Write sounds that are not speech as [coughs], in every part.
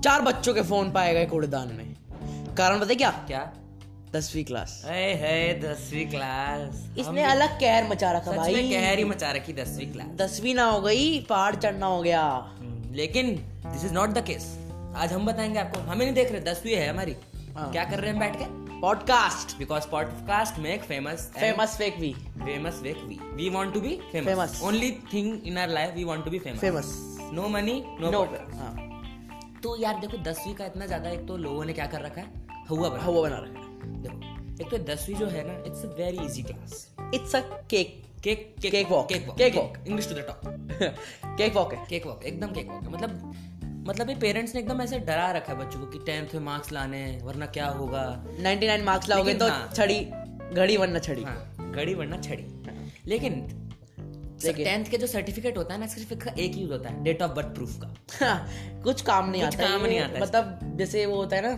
चार बच्चों के फ़ोन पाए गए कूड़ेदान में। कारण बताए क्या? क्या? दसवीं क्लास। है है दसवीं क्लास। इसने अलग कहर मचा रखा में भाई। कहर ही मचा रखी दसवीं क्लास। दसवीं ना हो गई पहाड़ चढ़ना हो गया। हम्म, लेकिन this is not the case आज हम बताएँगे आपको हमें नहीं देख रहे दसवीं है हमारी। हाँ। क्या कर रहे हैं बैठ के? Podcast because podcast make famous famous fake we famous wake we we want to be famous only thing in our life we want to be famous famous no money no हाँ। तो यार देखो दसवीं का इतना ज़्यादा एक तो लोगों ने क्या कर रखा है? हुआ बना हवा बना रखा है। देखो एक तो दसवीं जो है ना it's a very easy class it's a cake cake Cake walk. Cake walk Cake walk. English to the top cake walk है। केक वॉक एकदम केक वॉक मतलब मतलब ये पेरेंट्स ने एकदम ऐसे डरा रखा है बच्चों को कि टेंथ में मार्क्स लाने हैं वरना क्या होगा? 99 मार्क्स लाओगे तो हाँ। छड़ी घड़ी वरना छड़ी। हाँ घड़ी वरना छड़ी। लेकिन लेकिन- टेंथ के जो सर्टिफिकेट होता है ना सिर्फ़ एक यूज़ होता है डेट ऑफ़ बर्थ प्रूफ का। हाँ, कुछ काम नहीं कुछ आता काम नहीं आता मतलब जैसे वो होता है ना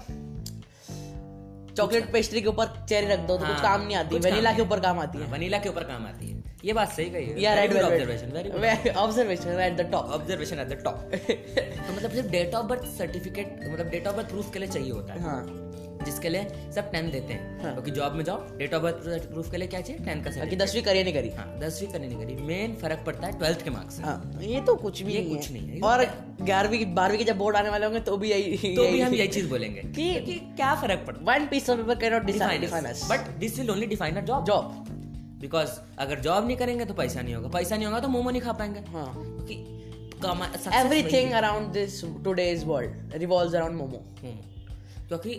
चॉकलेट पेस्ट्री के ऊपर चेरी रख दो तो कुछ हाँ, काम नहीं आती वनीला वेनिला के ऊपर काम आती है। वनीला के ऊपर काम आती है। ये बात सही कही है। या red observation very observation at the top observation at the top तो मतलब सिर्फ़ डेट ऑफ़ बर्थ सर्टिफिकेट मतलब डेट ऑफ़ बर्थ प्रूफ के लिए चाहिए होता है। हाँ। जिसके लिए सब टेंथ देते हैं। हाँ। क्योंकि जॉब में जाओ डेट ऑफ़ बर्थ प्रूफ के लिए क्या चाहिए? टेंथ का कि दसवीं करिए नहीं करी। हाँ दसवीं करनी नहीं करी। मेन फ़र्क पड़ता है ट्वेल्थ के मार्क्स से। हाँ ये तो कुछ भी ये नहीं कुछ नहीं है। और ग्यारहवीं बारहवीं के जब बोर्ड आने वाले होंगे तो भी यही तो भी हम [laughs] यही चीज़ बोलेंगे। कि- क्या फ़र्क पड़ता one piece of paper can not define but this will only define a job job because अगर जॉब नहीं करेंगे तो पैसा नहीं होगा। पैसा नहीं होगा तो मोमो नहीं खा पाएँगे। Everything around this today's world revolves around momo. Hmm. क्योंकि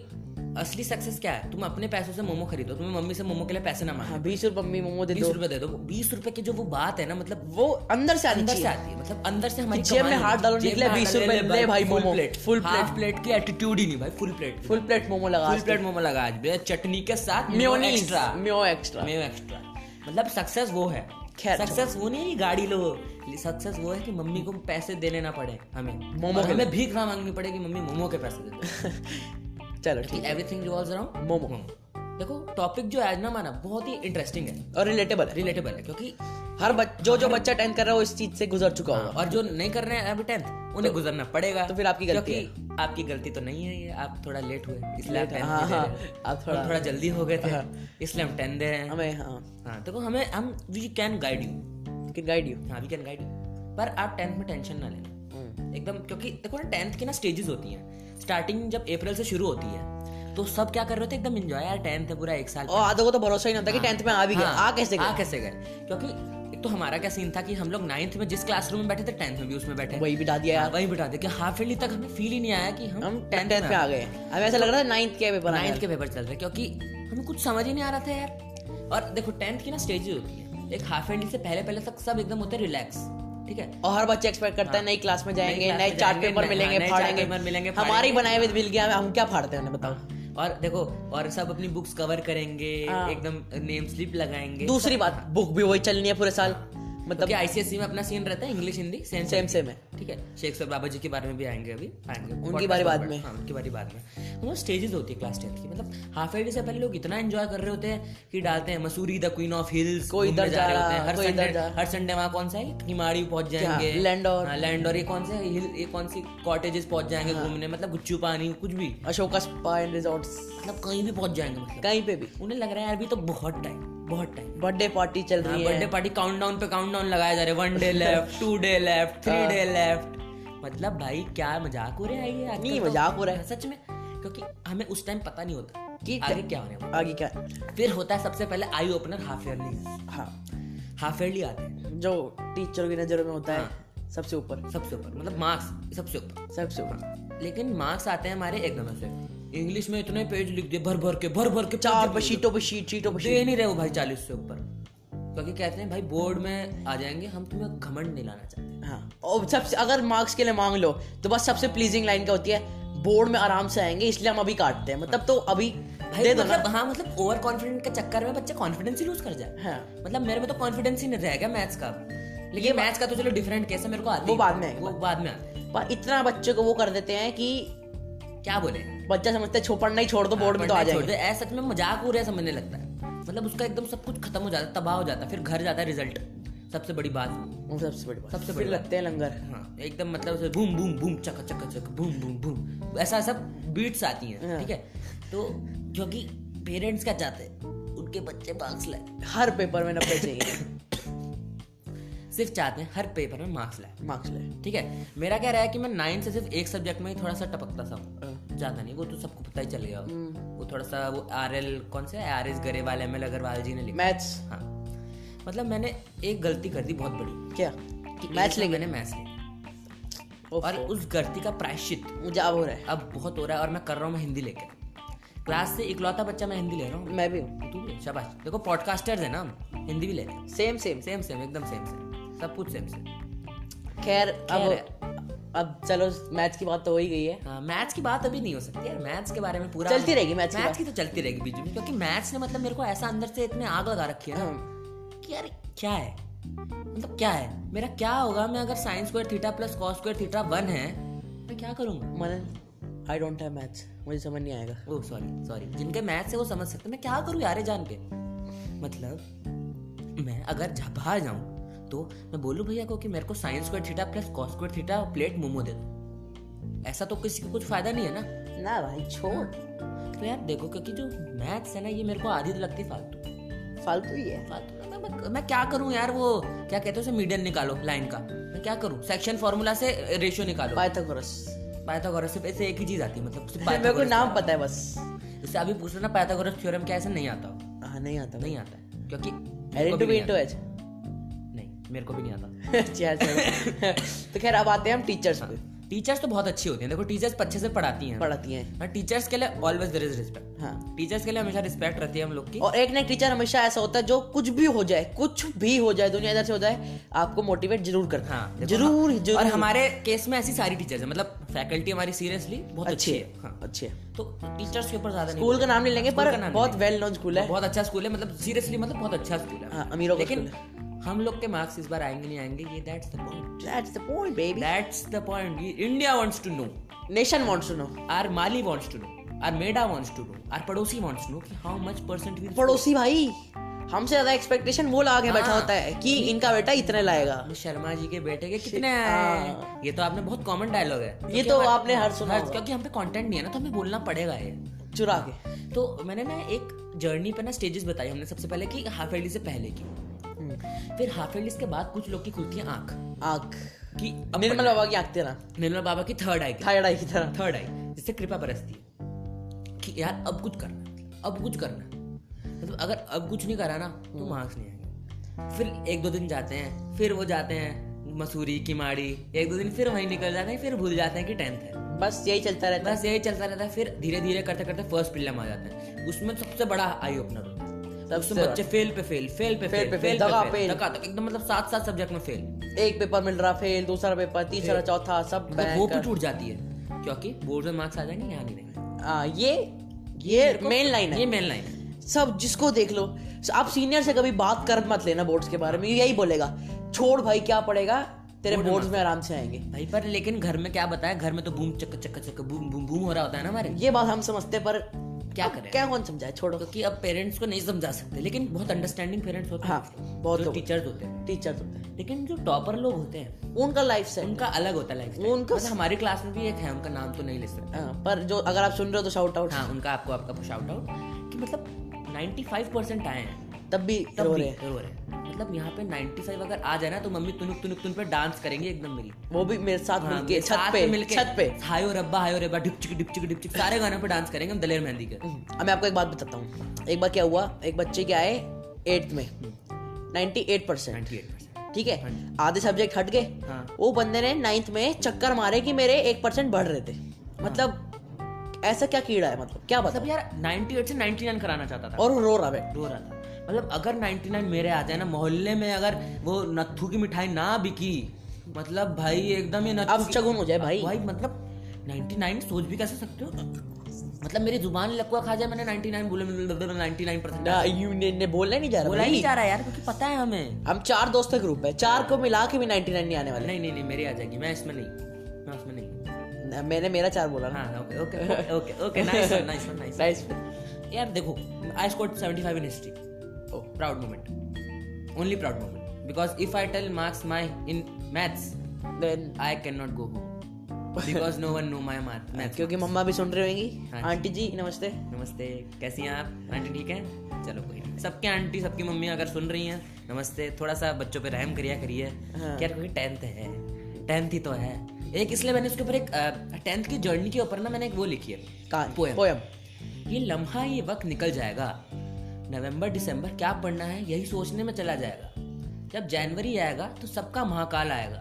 असली सक्सेस क्या है? तुम अपने पैसों से मोमो खरीदो तुम्हें मम्मी से मोमो के लिए पैसे ना मांगो। हाँ बीस रुपये मम्मी मोमो दे बीस रुपए दे दो। बीस रुपए की जो वो बात है ना मतलब वो अंदर से अंदर से आती है। मतलब अंदर से हमारी जेब में हाथ डालो, निकले में हाथ 20 डालो, रुपए, ले भाई momo, plate full plate. Plate की एटीट्यूड ही नहीं भाई full plate full plate momo लगा फुल प्लेट मोमो लगा आज चटनी के साथ mayonnaise extra mayo extra mayo extra मतलब सक्सेस वो है। खैर, सक्सेस वो नहीं है गाड़ी लो। सक्सेस वो है कि मम्मी को पैसे देने ना पड़े हमें। मोमो के हमें भीख ना मांगनी पड़े कि मम्मी मोमो के पैसे दे दो। [laughs] चलो ठीक एवरीथिंग रिवॉल्व्स अराउंड मोमो। देखो टॉपिक जो है आज ना माना बहुत ही इंटरेस्टिंग है। और रिलेटेबल है। रिलेटेबल है क्योंकि हर बच, जो जो बच्चा टेंथ कर रहा है वो इस चीज़ से गुजर चुका होगा। और जो नहीं कर रहे हैं अभी टेंथ उन्हें तो, गुजरना पड़ेगा। तो फिर आपकी गलती क्योंकि आपकी गलती तो नहीं है ये आप थोड़ा लेट हुए इसलिए आप Late, 10th हाँ, हाँ, आप थोड़ा- थोड़ा जल्दी हो गए थे हाँ। इसलिए हम टेंथ दे रहे हैं। हमें हाँ। हाँ देखो हमें हम we can guide you can guide you हाँ वी कैन गाइड यू पर आप टेंथ में टेंशन ना लेना। एकदम क्योंकि देखो ना टेंथ की ना स्टेजेस होती हैं। स्टार्टिंग जब अप्रैल से शुरू होती है तो सब क्या कर रहे थे? एकदम एंजॉय यार टेंथ है पूरा एक साल और आधों को तो भरोसा ही नहीं होता कि टेंथ में आ भी गया हाँ, आ कैसे गए? आ कैसे गए? क्योंकि एक तो हमारा क्या सीन था कि हम लोग नाइन्थ में जिस क्लासरूम में बैठे थे टेंथ में भी उसमें बैठे। वही बिठा दिया हाँ, यार। वही बिठा दे कि हाफ़ ईयरली तक हमें फील ही नहीं आया कि हम हम टेंथ में आ गए। हमें ऐसा लग रहा था नाइन्थ के पेपर नाइन्थ के पेपर चल रहे क्योंकि हमें कुछ समझ ही नहीं आ रहा था यार। और देखो टेंथ की ना स्टेजेस होती है। एक हाफ़ ईयरली से पहले पहले तक सब एकदम होते रिलैक्स ठीक है? और हर बच्चे एक्सपेक्ट करता है नई क्लास में जाएँगे नए चार्ट पेपर मिलेंगे हाँ, फाड़ेंगे। हमारे बनाए हुए मिल गया हम क्या फाड़ते हैं बताओ। और देखो और सब अपनी बुक्स कवर करेंगे हाँ। एकदम नेम स्लिप लगाएँगे दूसरी बात बुक भी वही चलनी है पूरे साल मतलब मतलब आईसीएससी में अपना सीन रहता है? English Hindi same same same है। ठीक है। शेखसर बाबा जी के बारे में भी आएँगे अभी। आएँगे। उनकी बारी बाद में। हाँ उनकी बारी बाद में। तो स्टेजेस होती है क्लास टेंथ की। मतलब हाफ़ ईयरली से पहले लोग इतना एंजॉय कर रहे होते हैं कि डालते हैं Mussoorie the queen of hills कोई इधर जा रहा, हर कोई इधर संडे हर संडे वहाँ कौन सा है? हिमाड़ी पहुँच जाएँगे। लैंडोर। हाँ, लैंडोर ये कौन से हिल ये कौन सी कॉटेजेस पहुँच जाएँगे हाँ। घूमने? मतलब गुच्चू पानी कुछ भी। Ashoka spa and resorts. मतलब कहीं भी पहुँच जाएँगे मतलब। कहीं पे भी। उन्हें लग रहा है यार अभी तो बहुत टाइम बहुत टाइम बर्थडे पार्टी चल रही है। बर्थडे पार्टी काउंटडाउन पे काउंटडाउन लगाए जा रहे one day left two day left three हाँ। डे लेफ़्ट मतलब भाई क्या मज़ाक हो रहा है ये नहीं, तो। मज़ाक हो रहा है। सच में। क्योंकि हमें उस टाइम पता नहीं होता कि आगे क्या होने वाला आगे क्या? फिर होता है सबसे पहले आई ओपनर हाफ़ ईयरली हाँ। हाफ़ ईयरली आते हैं। जो टीचर की नज़रों में होता है हाँ। सबसे ऊपर। सबसे ऊपर मतलब मार्क्स सबसे ऊपर। सबसे ऊपर। लेकिन मार्क्स आते हैं हमारे एकदम से। इंग्लिश में इतने पेज लिख दिए भर भर के भर भर के चार पेज पे लिख शीटों पे शीट शीटों पे दे नहीं रहे वो भाई चालीस से ऊपर। क्योंकि कहते हैं भाई बोर्ड में आ जाएँगे हम तुम्हें घमंड नहीं लाना चाहते हाँ। और सबसे अगर मार्क्स के लिए मांग लो तो बस सबसे प्लीजिंग लाइन क्या होती है? बोर्ड में आराम से आएँगे इसलिए हम अभी काटते हैं। मतलब तो अभी भाई मतलब हाँ मतलब ओवर कॉन्फिडेंट के चक्कर में बच्चे कॉन्फिडेंस ही लूज कर जाए। हाँ। मतलब मेरे में तो कॉन्फिडेंस ही नहीं रहेगा मैथ्स का। लेकिन मैथ्स का तो चलो डिफरेंट केस है मेरे को आती वो है। बाद में वो बाद में आता है। पर इतना बच्चे को वो कर देते हैं कि क्या बोले? बच्चा समझता है छोपड़ नहीं छोड़ दो बोर्ड में तो आ छोड़ ऐसा सच में मज़ाक हो रहा है समझने लगता है। मतलब उसका एकदम सब कुछ खत्म हो जाता है तबाह हो जाता है फिर घर जाता है रिज़ल्ट सबसे बड़ी बात। सबसे बड़ी बात। सबसे बड़ी लगते हैं लंगर। हाँ एकदम मतलब उसे बूम बूम बूम चक चक चक बूम बूम बूम ऐसा सब बीट्स आती हैं हाँ। ठीक है? तो क्योंकि पेरेंट्स क्या चाहते हैं? उनके बच्चे मार्क्स लाए। हर पेपर में नब्बे चाहिए। सिर्फ़ चाहते हैं हर पेपर में मार्क्स लाए। मार्क्स लाए। ठीक है? मेरा क्या रहा है कि मैं नाइन से सिर्फ़ एक सब्जेक्ट में ही थोड़ा सा टपकता हूँ। हाँ। ज़्यादा नहीं वो तो सबको पता ही चल गया हम्म। वो थोड़ा सा वो आर एल कौन से? R S Grewal M L Agarwal ji ने लिखा। मैथ्स हाँ। मतलब मैंने एक गलती कर दी बहुत बड़ी। क्या? मैथ्स एक मैंने मैथ्स लिया और उस गलती का प्रायश्चित मुझे अब हो रहा है। अब बहुत हो रहा है और मैं कर रहा हूँ मैं हिंदी लेकर क्लास से इकलौता बच्चा मैं हिंदी ले रहा हूँ। मैं भी हूँ। तू भी शाबाश। देखो पॉडकास्टर्स है ना हम हिंदी भी लेते हैं। सेम सेम सेम सेम एकदम सेम सेम सब कुछ सेम सेम खैर अब अब चलो मैथ्स की बात तो हो ही गई है। हाँ मैथ्स की बात अभी नहीं हो सकती यार। मैथ्स के बारे में पूरा चलती रहेगी मैथ्स की की तो चलती रहेगी बीच में क्योंकि मैथ्स ने मतलब मेरे को ऐसा अंदर से इतने आग लगा रखी है ना हाँ। कि यार क्या है? मतलब क्या है? मेरा क्या होगा? मैं अगर sine square theta plus cos square theta one है मैं क्या करूँगा? Manan I don't have maths मुझे समझ नहीं आएगा। ओ सॉरी सॉरी जिनके मैथ्स है वो समझ सकते मैं क्या करूँ यार जान के? मतलब मैं अगर बाहर जाऊँ तो मैं बोलूँ भैया को कि मेरे को sine square theta plus cos square theta plate momo दे दो। ऐसा तो किसी को कुछ फ़ायदा नहीं है ना? ना भाई छोड़। तो यार देखो क्योंकि जो मैथ्स है ना ये मेरे को आधी तो लगती फालतू। फालतू ही है। फालतू ना, मैं, मैं, मैं क्या करूँ यार वो? क्या कहते हैं उसे? मीडियन निकालो लाइन का। मैं क्या करूँ? सेक्शन फॉर्मूला से रेशियो निकालो। पाइथागोरस पाइथागोरस से ऐसे एक ही चीज़ आती है मतलब सिर्फ़ [laughs] मेरे को नाम पता है बस। जैसे अभी पूछ लेना पाइथागोरस थ्योरम क्या ऐसा नहीं आता। हो हाँ नहीं आता। नहीं आता है क्योंकि मेरे को भी नहीं आता। [laughs] अच्छा [laughs] तो खैर अब आते हैं हम टीचर्स पे। टीचर्स तो बहुत अच्छी होती हैं। देखो टीचर्स अच्छे से पढ़ाती हैं। पढ़ाती हैं। टीचर्स के लिए ऑलवेज देयर इज़ रिस्पेक्ट हाँ। टीचर्स के लिए हमेशा रिस्पेक्ट रहती है हम लोग की। और एक ना एक टीचर हमेशा ऐसा होता है जो कुछ भी हो जाए कुछ भी हो जाए दुनिया इधर से हो जाए आपको मोटिवेट ज़रूर करता हाँ। है ज़रूर हाँ, ज़रूर। और हमारे केस में ऐसी सारी टीचर्स है। मतलब फैकल्टी हमारी सीरियसली बहुत अच्छी है। है हाँ। अच्छी है। तो टीचर्स के ऊपर ज़्यादा नहीं स्कूल का नाम नहीं लेंगे पर बहुत वेल नोन स्कूल है। बहुत अच्छा स्कूल है। मतलब सीरियसली मतलब बहुत अच्छा स्कूल है। हाँ, अमीरों का लेकिन हम लोग के मार्क्स इस बार आएँगे नहीं आएँगे? ये that's the point that's the point baby that's the point India wants to know nation wants to know our mali wants to know our Meda wants to know our padosi wants to know कि how much percent will पड़ोसी भाई हमसे ज़्यादा expectation वो लगा के बैठा हाँ। होता है कि इनका बेटा इतने लाएगा। शर्मा जी के बेटे के कितने आए हाँ। ये तो आपने बहुत कॉमन डायलॉग है। ये तो आपने हर सुना। क्योंकि हम पे कंटेंट नहीं है ना तो हमें बोलना पड़ेगा ये। चुरा के। तो मैंने ना एक जर्नी पे ना स्टेजेस बताई हमने सबसे पहले कि हाफ़ एल्डी से पहले की। फिर हाफ़ एल्डी के बाद कुछ लोग की खुलती है आँख। आँख। कि निर्मल बाबा की आँख तेरा निर्मल बाबा की थर्ड आई थायराइड आई की तरह। थर्ड आई जिससे कृपा बरसती है कि यार अब कुछ करना अब कुछ करना। मतलब अगर अब कुछ नहीं करा ना तो मार्क्स नहीं आएँगे। फिर एक दो दिन जाते हैं फिर वो जाते हैं मसूरी की माड़ी एक दो दिन फिर वहीं निकल जाते हैं फिर भूल जाते हैं कि टेंथ है। बस यही चलता रहता है। बस यही चलता रहता है। फिर धीरे धीरे करते करते फ़र्स्ट प्रीलिम आ जाते हैं। उसमें सबसे बड़ा आई ओपनर है उसमें बच्चे फेल पे फेल फेल पे फेल फेल पे फेल दगा फेल एकदम मतलब सात सात सब्जेक्ट में फेल एक पेपर मिल रहा फेल दूसरा पेपर तीसरा चौथा सब मतलब वो भी टूट जाती है क्योंकि बोर्ड में मार्क्स आ जाएँगे यहाँ नहीं हाँ ये ये मेन लाइन ये मेन लाइन है। सब जिसको देख लो आप सीनियर से कभी बात कर मत लेना बोर्ड्स के बारे में यही बोलेगा छोड़ भाई क्या पड़ेगा? तेरे बोर्ड बोर्ड्स में आराम से आएँगे। भाई पर लेकिन घर में क्या बताया? घर में तो बूम चक चक चक बूम बूम बूम हो रहा होता है ना हमारे। ये बात हम समझते हैं, पर क्या करें? क्या कौन समझाए? छोड़ो। क्योंकि अब पेरेंट्स को नहीं समझा सकते लेकिन बहुत अंडरस्टैंडिंग पेरेंट्स होते हैं हाँ बहुत जो टीचर्स होते हैं। टीचर होते हैं। लेकिन जो टॉपर लोग होते हैं उनका लाइफ स्टाइल उनका अलग होता है लाइफ उनका- हमारे हमारी क्लास में भी एक है उनका नाम तो नहीं ले सकते। हाँ, पर जो अगर आप सुन रहे हो तो शाउट आउट हाँ उनका आपको आपका शाउट आउट कि मतलब 95 परसेंट आए हैं। तब भी तब भी रो रहे हैं। मतलब यहाँ पे 95 अगर आ जाए ना तो मम्मी तुनुक तुनुक तुन पे डांस करेंगे एकदम मिली वो भी मेरे साथ हाँ, मिलके छत पे मिलके छत पे। हायो रब्बा हायो रब्बा डिपचिक डिपचिक डिपचिक सारे गानों पे डांस करेंगे हम दलेर मेहंदी के। अब मैं आपको एक बात बताता हूँ। एक बार क्या हुआ? एक बच्चे के आए? एट्थ में। 98 परसेंट ठीक है? आधे सब्जेक्ट हट गए। हाँ। वो बंदे ने नाइन्थ में चक्कर मारे कि मेरे एक परसेंट बढ़ रहे थे। मतलब ऐसा क्या कीड़ा है? मतलब क्या मतलब बता यार 98 से 99 कराना चाहता था। और रो रहा है। रो रहा था। मतलब अगर 99 मेरे आ जाए ना मोहल्ले में अगर वो नत्थू की मिठाई ना बिकी मतलब भाई एकदम ये की- हो जाए भाई। भाई मतलब 99 सोच भी कैसे सकते हो? मतलब मेरी ज़ुबान लकुआ खा जाए मैंने 99 बोले 99 परसेंट ना, यू ने, बोलना नहीं जा रहा बोला नहीं जा रहा यार क्योंकि पता है हमें। हम चार दोस्त का ग्रुप है चार को मिला के भी 99 नहीं आने वाले। नहीं नहीं नहीं मेरी आ जाएगी मैं इसमें नहीं मैं उसमें नहीं। मैंने मेरा चार बोला ना। हाँ okay okay okay okay nice nice nice nice यार देखो I scored 75 in history proud moment only proud moment because if I tell marks my in maths then I can not go home because no one know my math क्योंकि मम्मा भी सुन रही होंगी। हाँ aunty जी नमस्ते। नमस्ते। कैसी हैं आप? आंटी ठीक है? चलो कोई नहीं। सबके आंटी सबकी मम्मी अगर सुन रही हैं नमस्ते। थोड़ा सा बच्चों पे रहम करिया करिए। हाँ। क्या क्योंकि टेंथ है। टेंथ ही तो है। एक इसलिए मैंने उसके ऊपर एक टेंथ की जर्नी के ऊपर ना मैंने एक वो लिखी है। Poem. पोयम ये लम्हा ये वक्त निकल जाएगा। नवंबर दिसंबर क्या पढ़ना है यही सोचने में चला जाएगा। जब जनवरी आएगा तो सबका महाकाल आएगा।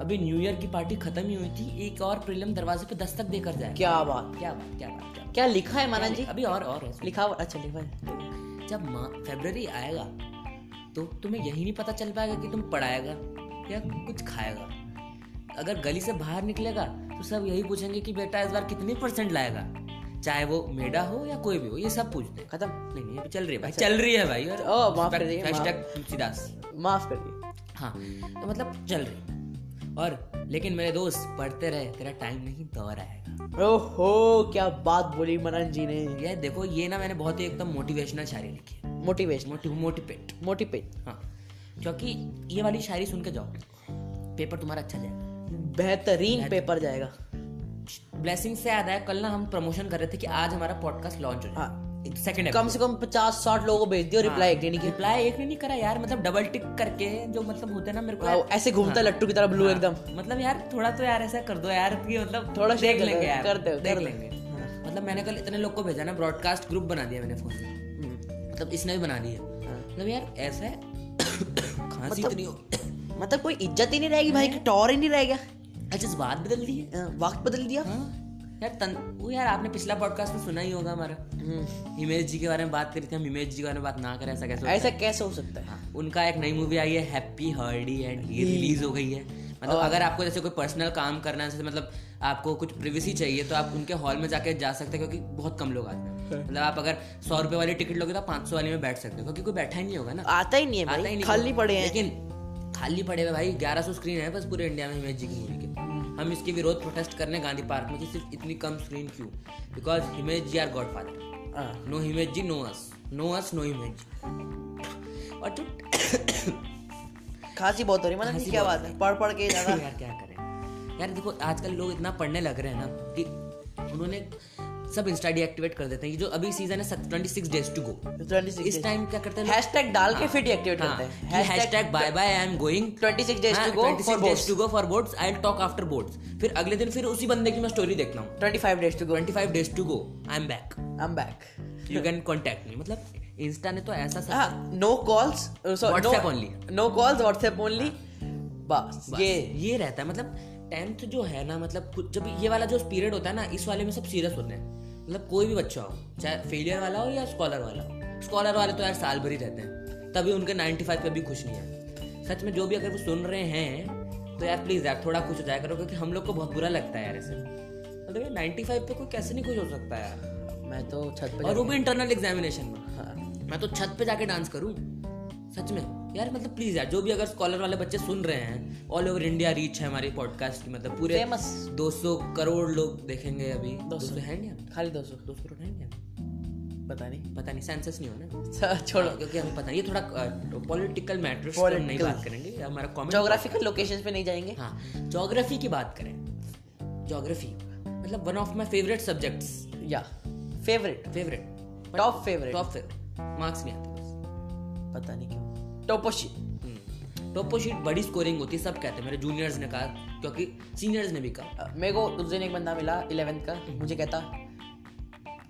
अभी न्यू ईयर की पार्टी खत्म ही हुई थी एक और प्रीलिम दरवाजे पे दस्तक देकर जाए क्या बात। क्या बात क्या बात क्या क्या लिखा है मानन जी अभी और और है। लिखा हुआ अच्छा लिखा है जब फेब्रवरी आएगा तो तुम्हें यही नहीं पता चल पाएगा कि तुम पढ़ाएगा या कुछ खाएगा। अगर गली से बाहर निकलेगा तो सब यही पूछेंगे कि बेटा इस बार कितने परसेंट लाएगा? चाहे वो मेडा हो या कोई भी हो ये सब पूछते हैं। खत्म। नहीं नहीं चल रही है भाई। चल रही है भाई ओ, अच्छा। माफ़ कर दीजिए, हैशटैग तुलसीदास। माफ़ करिए हाँ तो मतलब चल रही और लेकिन मेरे दोस्त पढ़ते रहे तेरा टाइम नहीं दौर आएगा। ओहो क्या बात बोली मनन जी ने। ये देखो ये ना मैंने बहुत ही एकदम मोटिवेशनल शायरी लिखी है। मोटिवेशन मोटि मोटिवेट मोटिवेट हाँ क्योंकि ये वाली शायरी सुन के जाओ पेपर तुम्हारा अच्छा जाएगा। बेहतरीन पेपर जाएगा। ब्लेसिंग से याद आया कल ना हम प्रमोशन कर रहे थे कि आज हमारा पॉडकास्ट लॉन्च हो हाँ। जाए सेकंड कम से कम पचास साठ लोगों को भेज दियो रिप्लाई एक देने की। रिप्लाई एक नहीं करा यार मतलब डबल टिक करके जो मतलब होते हैं ना मेरे को हाँ, ऐसे घूमता है लट्टू की तरह ब्लू एकदम। मतलब यार थोड़ा तो यार ऐसा कर दो यार कि मतलब थोड़ा देख लेंगे यार कर दो, देख। लेंगे। मतलब मैंने कल इतने लोग को भेजा ना ब्रॉडकास्ट ग्रुप बना दिया मैंने फ़ोन में। हम्म। मतलब इसने भी बना दिया। मतलब यार ऐसा है। [coughs] खांसी इतनी हो मतलब कोई इज़्ज़त ही नहीं रहेगी भाई की टॉर ही नहीं रहेगा अच्छा बात बदल दी हाँ, वक्त बदल दिया। हाँ। यार तन वो यार आपने पिछला पॉडकास्ट में सुना ही होगा हमारा। हम्म। हिमेश जी के बारे में बात करी थी हम हिमेश जी के बारे में बात ना करें ऐसा कैसे होता ऐसा कैसे हो सकता है? हाँ, उनका एक नई मूवी आई है हैप्पी हर्डी एंड ये रिलीज़ हो गई है। मतलब अगर आपको जैसे कोई पर्सनल काम करना है जैसे मतलब आपको कुछ प्रिवेसी चाहिए तो आप उनके हॉल में जाके जा सकते हैं क्योंकि बहुत कम लोग आते हैं। मतलब आप अगर सौ रुपए वाली टिकट लोगे तो पाँच सौ वाली में बैठ सकते हो क्योंकि कोई बैठा ही नहीं होगा ना। आता ही नहीं है आता ही नहीं खाली पड़े हैं। लेकिन खाली पड़े हुए भाई ग्यारह सौ स्क्रीन है बस पूरे इंडिया में हिमेश जी की मूवी के। हम इसके विरोध प्रोटेस्ट करने गांधी पार्क में सिर्फ़ इतनी कम स्क्रीन क्यों? Because Himesh ji are god father. No Himesh ji no us no us no Himesh ji. और जो खांसी बहुत हो रही है। मनन क्या बात है पढ़ पढ़ के [laughs] यार क्या करें? यार देखो आजकल लोग इतना पढ़ने लग रहे हैं ना कि उन्होंने सब इंस्टा डीएक्टिवेट कर देते हैं। ये जो अभी सीज़न है twenty six days to go 26 इस टाइम क्या करते हैं? हैशटैग डाल के फिर एक्टिवेट हाँ, करते हैं hashtag bye bye I am going 26 days to go for boats. To go for boards I will talk after boards फिर अगले दिन फिर उसी बंदे की मैं स्टोरी देखता हूँ। 25 days to go 25 days to go I am back I'm back you can contact me मतलब इंस्टा ने तो ऐसा हाँ no calls WhatsApp only. No calls WhatsApp only बस, ये। ये रहता है। मतलब टेंथ जो है ना मतलब जब ये वाला जो पीरियड होता है ना इस वाले में सब सीरियस होते हैं। मतलब कोई भी बच्चा हो चाहे फेलियर वाला हो या स्कॉलर वाला हो। स्कॉलर वाले तो यार साल भर ही रहते हैं। तभी उनके 95 पे भी खुश नहीं है। सच में जो भी अगर वो सुन रहे हैं तो यार प्लीज़ यार थोड़ा खुश हो जाया करो क्योंकि हम लोग को बहुत बुरा लगता है यार ऐसे। मतलब यार 95 पे कोई कैसे नहीं खुश हो सकता यार। मैं तो छत पर और वो भी इंटरनल एग्जामिनेशन में। हाँ। मैं तो छत पर जाके डांस करूँ। सच में। यार मतलब प्लीज़ यार जो भी अगर स्कॉलर वाले बच्चे सुन रहे हैं ऑल ओवर इंडिया रीच है हमारी पॉडकास्ट की मतलब पूरे Famous. 200 करोड़ लोग देखेंगे अभी। 200 है नहीं खाली 200 200 करोड़ है हम पता नहीं। पता नहीं सेंसस नहीं होना अच्छा, [laughs] छोड़ो। क्योंकि हमें पता नहीं ये थोड़ा पॉलिटिकल मैटर्स हम नहीं बात करेंगे। ये हमारा कमेंट जोग्राफिकल लोकेशंस पे नहीं जाएँगे। हाँ ज्योग्राफी की बात करें। ज्योग्राफी मतलब one of my favourite subjects या favourite favourite top favourite top favourite marks नहीं आते बस। पता नहीं क्यों। टोपोशी टोपो शीट बड़ी स्कोरिंग होती है सब कहते हैं। मेरे जूनियर्स ने कहा क्योंकि सीनियर्स ने भी कहा। मेरे को उस दिन एक बंदा मिला इलेवेंथ का। मुझे कहता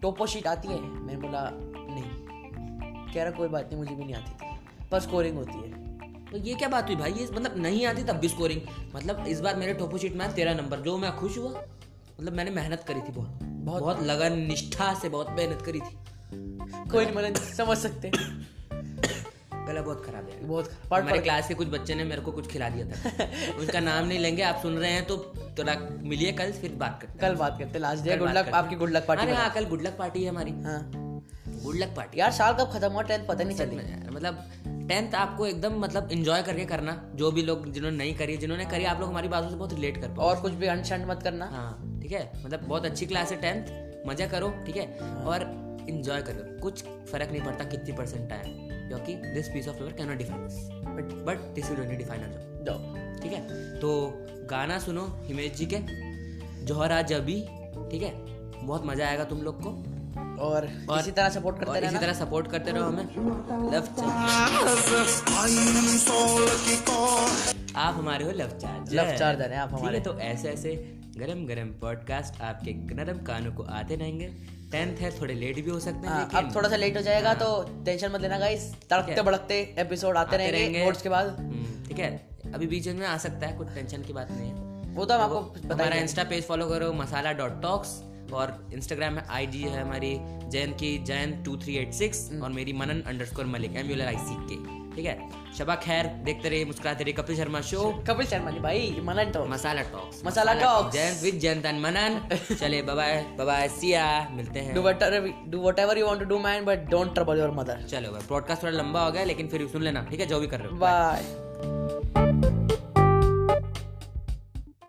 टोपो शीट आती है? मैंने बोला नहीं। कह रहा कोई बात नहीं मुझे भी नहीं आती थी। पर स्कोरिंग होती है। तो ये क्या बात हुई भाई? ये मतलब नहीं आती तब भी स्कोरिंग मतलब इस बार मेरे टोपो शीट में तेरह नंबर जो मैं खुश हुआ। मतलब मैंने मेहनत करी थी बहुत। बहुत बहुत लगन निष्ठा से बहुत मेहनत करी थी। कोई नहीं मतलब समझ सकते [laughs] गला बहुत खराब है। बहुत पढ़ हमारे क्लास के कुछ बच्चे ने मेरे को कुछ खिला दिया था। उसका नाम नहीं लेंगे आप सुन रहे हैं तो थोड़ा मिलिए कल फिर बात करते कल बात करते लास्ट डे गुड लक आपकी गुड लक पार्टी हाँ कल गुड लक पार्टी है हमारी। हाँ। गुड लक पार्टी यार साल कब खत्म हुआ? टेंथ पता नहीं सच चली। में यार, मतलब टेंथ आपको एकदम मतलब इंजॉय करके करना जो भी लोग जिन्होंने नहीं करी जिन्होंने करी आप लोग हमारी बातों से बहुत रिलेट कर पाओ। और कुछ भी अनशंड मत करना। हाँ ठीक है? मतलब बहुत अच्छी क्लास है टेंथ मज़ा करो ठीक है? और इंजॉय करो। कुछ फ़र्क नहीं पड़ता कितनी परसेंट आए। क्योंकि this piece of paper can not define but but this will only define job ठीक है? तो गाना सुनो हिमेश जी के। जोहरा जबी ठीक है? बहुत मज़ा आएगा तुम लोग को। और और- इसी तरह सपोर्ट करते इसी तरह सपोर्ट करते रहो हमें। लव आप हमारे हो लव चार्ज Love charger हैं आप हमारे। तो ऐसे ऐसे गरम गरम पॉडकास्ट आपके नरम कानों को आते रहेंगे। टेंथ है थोड़े लेट भी हो सकते हैं हाँ, अब थोड़ा सा लेट हो जाएगा तो टेंशन मत लेना गाइस तड़कते भड़कते एपिसोड आते रहेंगे बोर्ड्स के बाद। हम्म, ठीक है। अभी बीच में आ सकता है कुछ टेंशन की बात नहीं है। वो तो हम आपको हमारा इंस्टा पेज फॉलो करो मसाला डॉट टॉक्स और इंस्टाग्राम में आई जी है हमारी जैन की Jain two three eight six और मेरी Manan underscore Malik M U L I C K ठीक है? शबा खैर देखते रहिए मुस्कुराते रहिए कपिल शर्मा शो कपिल शर्मा जी भाई Manan talk masala talks masala talk Jain with Jain तन मनन। चले बाय बाय सिया मिलते हैं। Do whatever do whatever you want to do man but don't trouble your mother चलो भाई पॉडकास्ट थोड़ा लंबा हो गया लेकिन फिर सुन लेना ठीक है? जो भी कर रहे हो bye